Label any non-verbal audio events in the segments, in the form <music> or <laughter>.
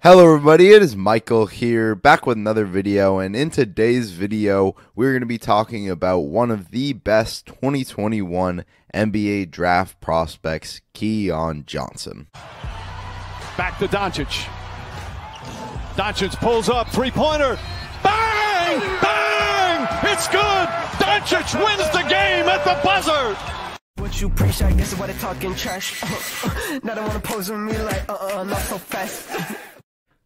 Hello everybody, it is Michael here, back with another video, and in today's video, we're going to be talking about one of the best 2021 NBA draft prospects, Keon Johnson. Back to Doncic. Doncic pulls up, three-pointer, bang! Bang! It's good! Doncic wins the game at the buzzer! What you preach, I guess what I talking trash. <laughs> now they wanna pose with me like, uh uh, not so fast. <laughs>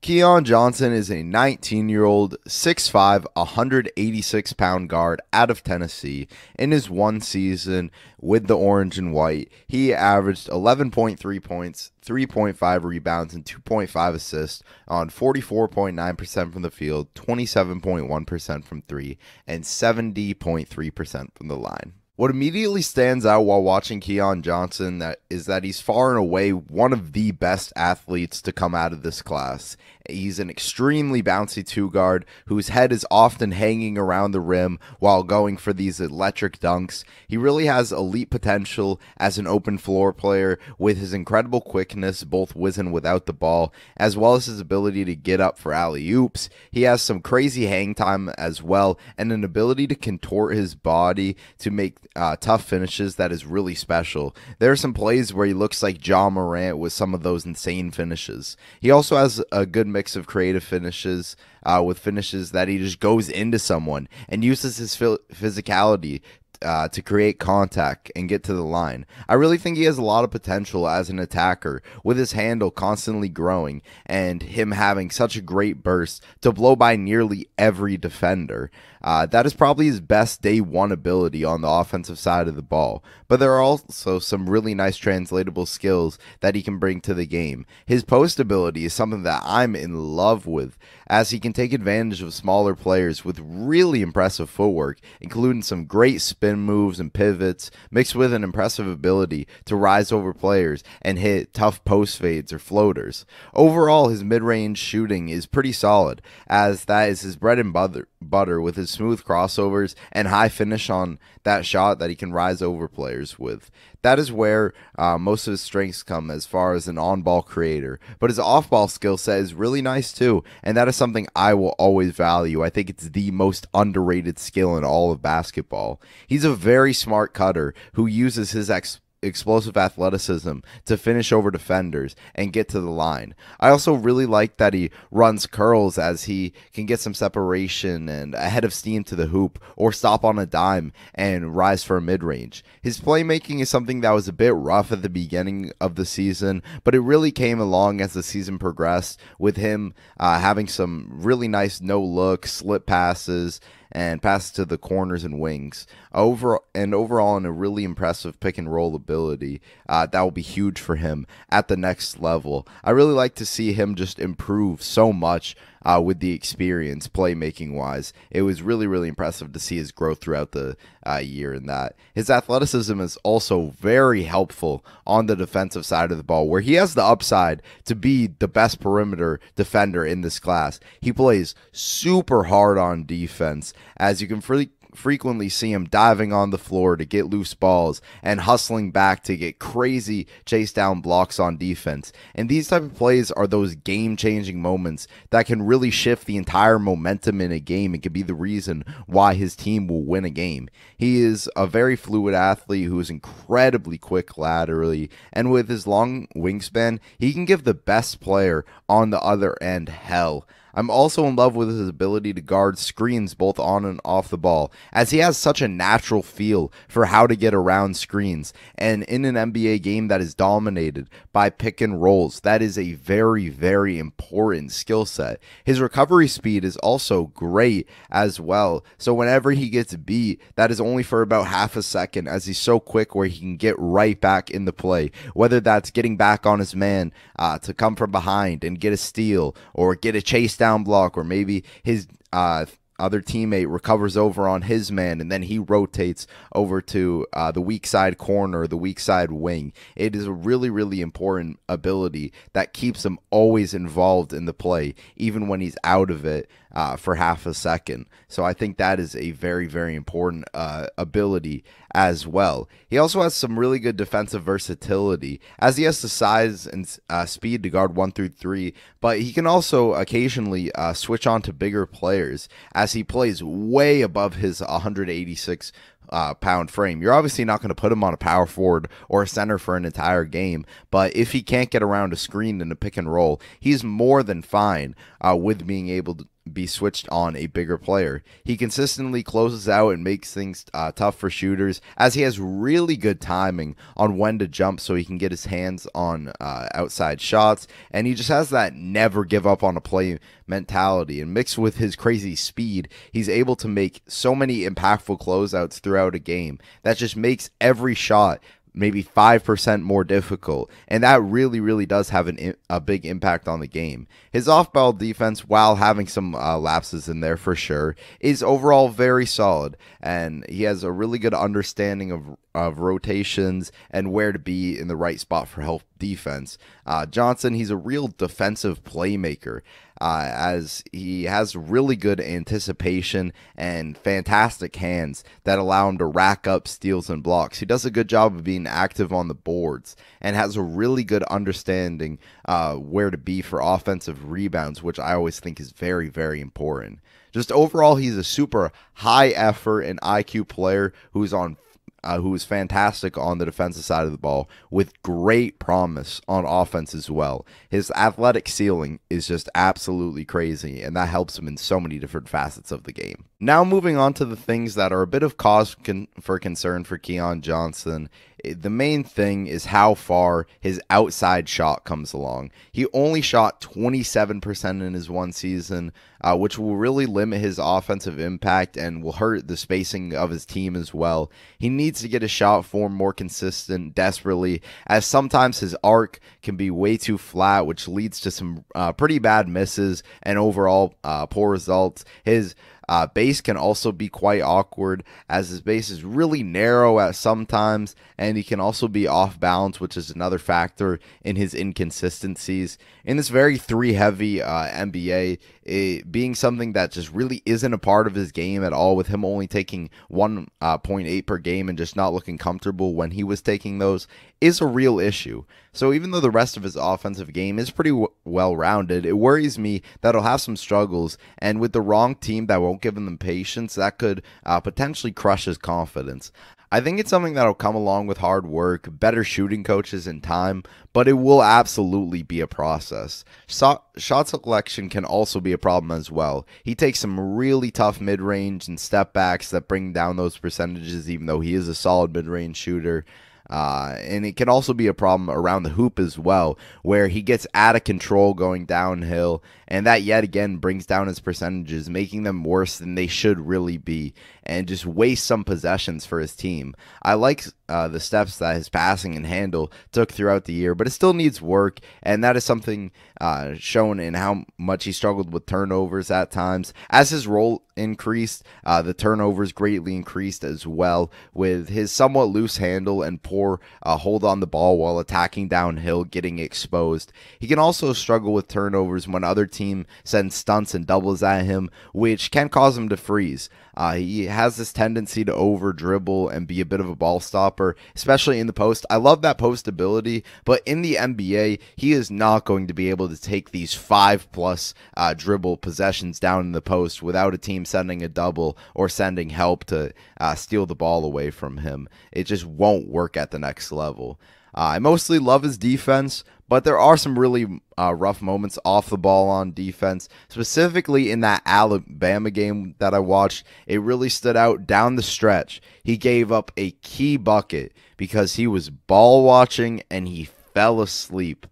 Keon Johnson is a 19 year old, 6'5, 186 pound guard out of Tennessee. In his one season with the orange and white, he averaged 11.3 points, 3.5 rebounds, and 2.5 assists on 44.9% from the field, 27.1% from three, and 70.3% from the line. What immediately stands out while watching Keon Johnson that is that he's far and away one of the best athletes to come out of this class. He's an extremely bouncy two guard whose head is often hanging around the rim while going for these electric dunks. He really has elite potential as an open floor player with his incredible quickness, both with and without the ball, as well as his ability to get up for alley oops. He has some crazy hang time as well, and an ability to contort his body to make uh, tough finishes that is really special. There are some plays where he looks like Ja Morant with some of those insane finishes. He also has a good mix of creative finishes uh, with finishes that he just goes into someone and uses his physicality uh, to create contact and get to the line. I really think he has a lot of potential as an attacker with his handle constantly growing and him having such a great burst to blow by nearly every defender. Uh, that is probably his best day one ability on the offensive side of the ball. But there are also some really nice translatable skills that he can bring to the game. His post ability is something that I'm in love with, as he can take advantage of smaller players with really impressive footwork, including some great spin moves and pivots, mixed with an impressive ability to rise over players and hit tough post fades or floaters. Overall, his mid range shooting is pretty solid, as that is his bread and butter butter with his smooth crossovers and high finish on that shot that he can rise over players with. That is where uh, most of his strengths come as far as an on ball creator. But his off ball skill set is really nice too, and that is something I will always value. I think it's the most underrated skill in all of basketball. He's a very smart cutter who uses his ex- explosive athleticism to finish over defenders and get to the line. I also really like that he runs curls as he can get some separation and ahead of steam to the hoop or stop on a dime and rise for a mid range. His playmaking is something that was a bit rough at the beginning of the season, but it really came along as the season progressed with him uh, having some really nice no look slip passes and passes to the corners and wings. Over and overall, in a really impressive pick and roll ability, uh, that will be huge for him at the next level. I really like to see him just improve so much uh, with the experience playmaking wise. It was really, really impressive to see his growth throughout the uh, year in that. His athleticism is also very helpful on the defensive side of the ball, where he has the upside to be the best perimeter defender in this class. He plays super hard on defense, as you can freely frequently see him diving on the floor to get loose balls and hustling back to get crazy chase down blocks on defense. And these type of plays are those game-changing moments that can really shift the entire momentum in a game and can be the reason why his team will win a game. He is a very fluid athlete who is incredibly quick laterally and with his long wingspan, he can give the best player on the other end hell. I'm also in love with his ability to guard screens both on and off the ball, as he has such a natural feel for how to get around screens. And in an NBA game that is dominated by pick and rolls, that is a very, very important skill set. His recovery speed is also great as well. So whenever he gets beat, that is only for about half a second, as he's so quick where he can get right back in the play. Whether that's getting back on his man uh, to come from behind and get a steal or get a chase down block, or maybe his uh, other teammate recovers over on his man and then he rotates over to uh, the weak side corner, the weak side wing. It is a really, really important ability that keeps him always involved in the play, even when he's out of it uh, for half a second. So I think that is a very, very important uh, ability as well. He also has some really good defensive versatility, as he has the size and uh, speed to guard one through three, but he can also occasionally uh, switch on to bigger players as he plays way above his 186 uh, pound frame. You're obviously not going to put him on a power forward or a center for an entire game, but if he can't get around a screen in a pick and roll, he's more than fine uh, with being able to be switched on a bigger player. He consistently closes out and makes things uh, tough for shooters as he has really good timing on when to jump so he can get his hands on uh, outside shots. And he just has that never give up on a play mentality. And mixed with his crazy speed, he's able to make so many impactful closeouts throughout a game that just makes every shot maybe 5% more difficult. And that really, really does have an, a big impact on the game. His off ball defense, while having some uh, lapses in there for sure, is overall very solid. And he has a really good understanding of, of rotations and where to be in the right spot for help defense. Uh, Johnson, he's a real defensive playmaker uh, as he has really good anticipation and fantastic hands that allow him to rack up steals and blocks. He does a good job of being active on the boards and has a really good understanding uh, where to be for offensive rebounds, which I always think is very, very important. Just overall, he's a super high effort and IQ player who's on uh, who is fantastic on the defensive side of the ball with great promise on offense as well. His athletic ceiling is just absolutely crazy, and that helps him in so many different facets of the game. Now, moving on to the things that are a bit of cause con- for concern for Keon Johnson the main thing is how far his outside shot comes along. He only shot 27% in his one season, uh, which will really limit his offensive impact and will hurt the spacing of his team as well. He needs to get his shot form more consistent desperately, as sometimes his arc can be way too flat, which leads to some uh, pretty bad misses and overall uh, poor results. His uh, base can also be quite awkward as his base is really narrow at sometimes, and he can also be off balance, which is another factor in his inconsistencies. In this very three heavy uh, NBA, it being something that just really isn't a part of his game at all, with him only taking 1.8 uh, per game and just not looking comfortable when he was taking those, is a real issue. So even though the rest of his offensive game is pretty w- well rounded, it worries me that he'll have some struggles, and with the wrong team that won't give him the patience, that could uh, potentially crush his confidence. I think it's something that'll come along with hard work, better shooting coaches, and time, but it will absolutely be a process. Shot, shot selection can also be a problem as well. He takes some really tough mid range and step backs that bring down those percentages, even though he is a solid mid range shooter. Uh, and it can also be a problem around the hoop as well, where he gets out of control going downhill, and that yet again brings down his percentages, making them worse than they should really be, and just waste some possessions for his team. I like uh, the steps that his passing and handle took throughout the year, but it still needs work, and that is something uh, shown in how much he struggled with turnovers at times. As his role increased, uh, the turnovers greatly increased as well, with his somewhat loose handle and poor uh, hold on the ball while attacking downhill getting exposed. He can also struggle with turnovers when other team sends stunts and doubles at him, which can cause him to freeze. Uh, he has this tendency to over dribble and be a bit of a ball stopper, especially in the post. I love that post ability, but in the NBA, he is not going to be able to take these five plus uh, dribble possessions down in the post without a team sending a double or sending help to uh, steal the ball away from him. It just won't work at the next level. Uh, I mostly love his defense, but there are some really uh, rough moments off the ball on defense, specifically in that Alabama game that I watched. It really stood out down the stretch. He gave up a key bucket because he was ball watching and he fell asleep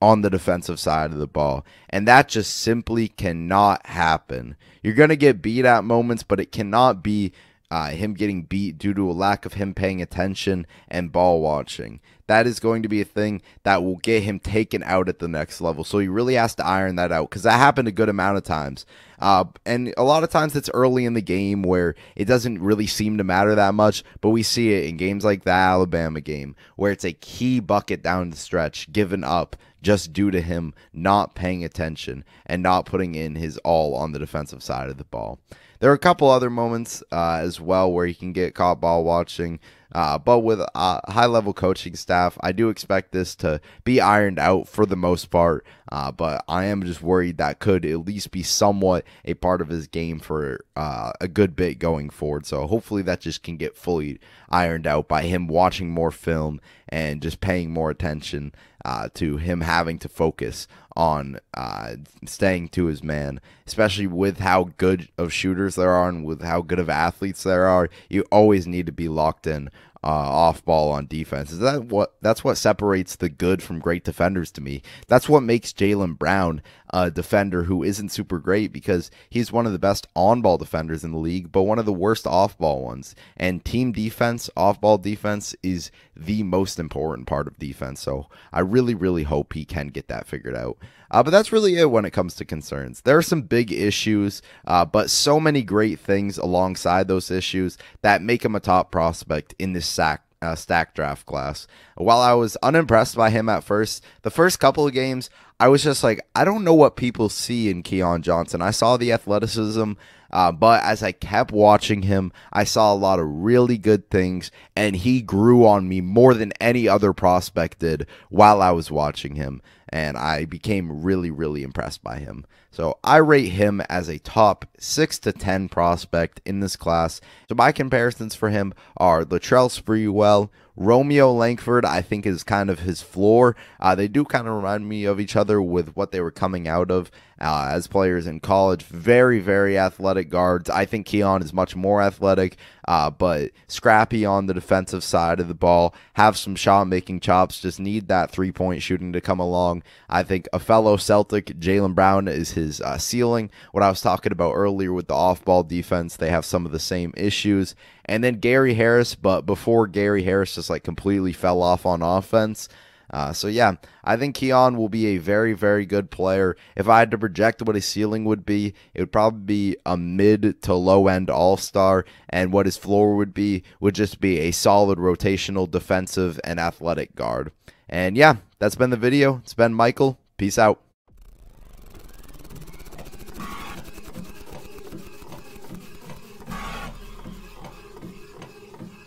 on the defensive side of the ball. And that just simply cannot happen. You're going to get beat at moments, but it cannot be uh, him getting beat due to a lack of him paying attention and ball watching. That is going to be a thing that will get him taken out at the next level. So he really has to iron that out because that happened a good amount of times. Uh, and a lot of times it's early in the game where it doesn't really seem to matter that much, but we see it in games like the Alabama game where it's a key bucket down the stretch given up just due to him not paying attention and not putting in his all on the defensive side of the ball. There are a couple other moments uh, as well where he can get caught ball watching. Uh, but with a high level coaching staff, I do expect this to be ironed out for the most part. Uh, but I am just worried that could at least be somewhat a part of his game for uh, a good bit going forward. So hopefully that just can get fully ironed out by him watching more film and just paying more attention uh, to him having to focus on uh, staying to his man, especially with how good of shooters there are and with how good of athletes there are. You always need to be locked in uh, off ball on defense. Is that what that's what separates the good from great defenders to me? That's what makes Jaylen Brown a defender who isn't super great because he's one of the best on ball defenders in the league, but one of the worst off ball ones. And team defense, off ball defense is the most important part of defense. So I really, really hope he can get that figured out. Uh, but that's really it when it comes to concerns. There are some big issues, uh, but so many great things alongside those issues that make him a top prospect in this sack uh, stack draft class. While I was unimpressed by him at first, the first couple of games, I was just like, I don't know what people see in Keon Johnson. I saw the athleticism, uh, but as I kept watching him, I saw a lot of really good things, and he grew on me more than any other prospect did while I was watching him and I became really, really impressed by him. So I rate him as a top 6 to 10 prospect in this class. So my comparisons for him are Latrell Sprewell, Romeo Langford, I think, is kind of his floor. Uh, they do kind of remind me of each other with what they were coming out of uh, as players in college. Very, very athletic guards. I think Keon is much more athletic, uh, but scrappy on the defensive side of the ball. Have some shot making chops. Just need that three point shooting to come along. I think a fellow Celtic, Jaylen Brown, is his uh, ceiling. What I was talking about earlier with the off ball defense, they have some of the same issues and then Gary Harris, but before Gary Harris just like completely fell off on offense. Uh, so yeah, I think Keon will be a very, very good player. If I had to project what his ceiling would be, it would probably be a mid to low end All Star, and what his floor would be would just be a solid rotational defensive and athletic guard. And yeah, that's been the video. It's been Michael. Peace out.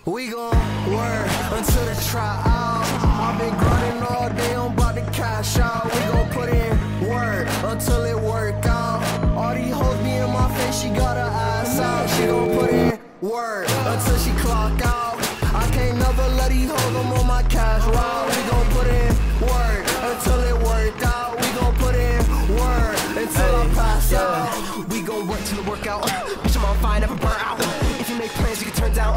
We gon' work until the tryout. I've been grinding all day, I'm about to cash out. We gon' put in work until it work out. All these hoes be in my face, she got her ass out. She gon' put in work until she clock out. I can't never let these hoes, I'm on my cash route. We gon' put in work until it work out. We gon' put in work until I pass out. We gon' work till it work out. <laughs> Bitch, I'm on fire, never burn out. If you make plans, you can turn down.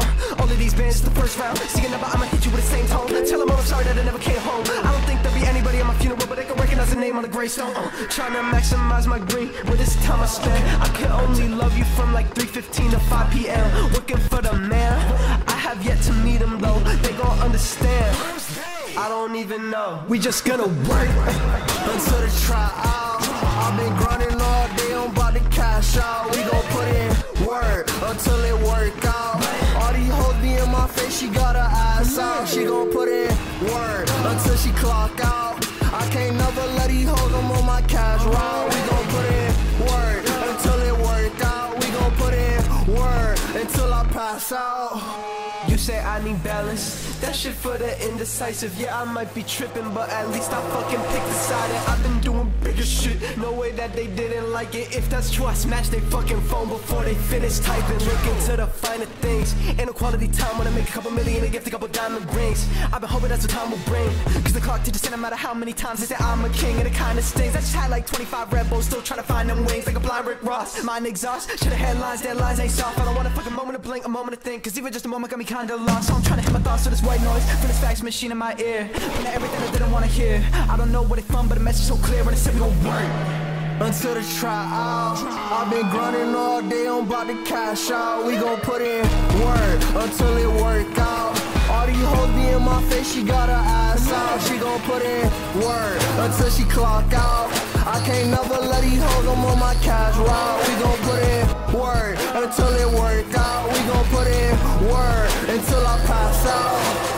These bands, the first round. See another, I'ma hit you with the same tone. Tell them I'm sorry that I never came home. I don't think there'll be anybody at my funeral, but they can recognize the name on the gravestone. Uh, trying to maximize my green with this time I spend. I can only love you from like 3:15 to 5 p.m. Working for the man. I have yet to meet him though. They gon' understand. I don't even know. We just gonna work until the tryout. I've been grinding all day, I'm about to cash out. We gon' put in work until it work out. You say I need balance. Shit for the indecisive. Yeah, I might be tripping, but at least I fucking picked a side. And I've been doing bigger shit. No way that they didn't like it. If that's true, I smashed their fucking phone before they finish typing. Look into the finer things. Ain't no quality time when I make a couple million and gift a couple diamond rings. I've been hoping that's what time will bring. Cause the clock just no matter how many times they say I'm a king and it kinda stings. I just had like 25 Red Bulls, still trying to find them wings like a blind Rick Ross. Mind exhaust, should've headlines, deadlines ain't soft. I don't want a fucking moment to blink, a moment to think. Cause even just a moment got me kinda lost. So I'm trying to hit my thoughts to this white noise from this fax machine in my ear. From everything I didn't wanna hear. I don't know what it's from, but the message so clear when it said we gon' work. Until the tryout, I've been grinding all day, I'm about to cash out. We gon' put in work until it work out. All these hoes be in my face, she got her ass out. She gon' put in work until she clock out. I can't never let these hoes, I'm on my cash route. We gon' put in work until it work out. We gon' put in work until I pass out.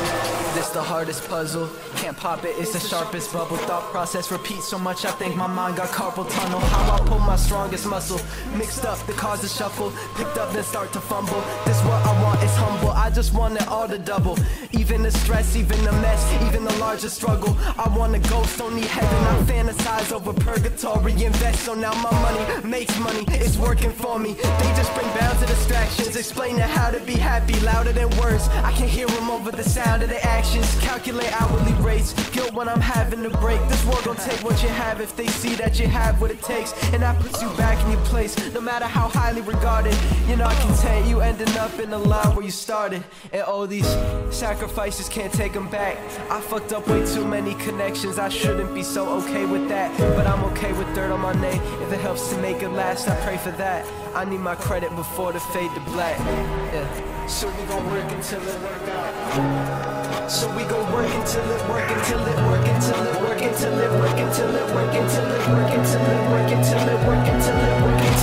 This the hardest puzzle. Can't pop it, it's the sharpest bubble. Thought process repeat so much, I think my mind got carpal tunnel. How I pull my strongest muscle. Mixed up, the cause is shuffle. Picked up, then start to fumble. This what I want. Heart is humble. I just want it all to double. Even the stress, even the mess, even the larger struggle. I want a ghost, don't need heaven. I fantasize over purgatory. Invest, so now my money makes money. It's working for me. They just bring bounds to distractions. Explaining how to be happy louder than words. I can hear them over the sound of their actions. Calculate hourly rates. Guilt when I'm having to break. This world gon' take what you have if they see that you have what it takes. And that puts you back in your place. No matter how highly regarded, you're not content. You ending up in a the line where you started. And all these sacrifices can't take them back. I fucked up way too many connections. I shouldn't be so okay with that. But I'm okay with dirt on my name. If it helps to make it last, I pray for that. I need my credit before the fade to black. Yeah. So we gon' work until it work out. So we gon' work until it work until it work until it work until it work until it work until it work until it work until it work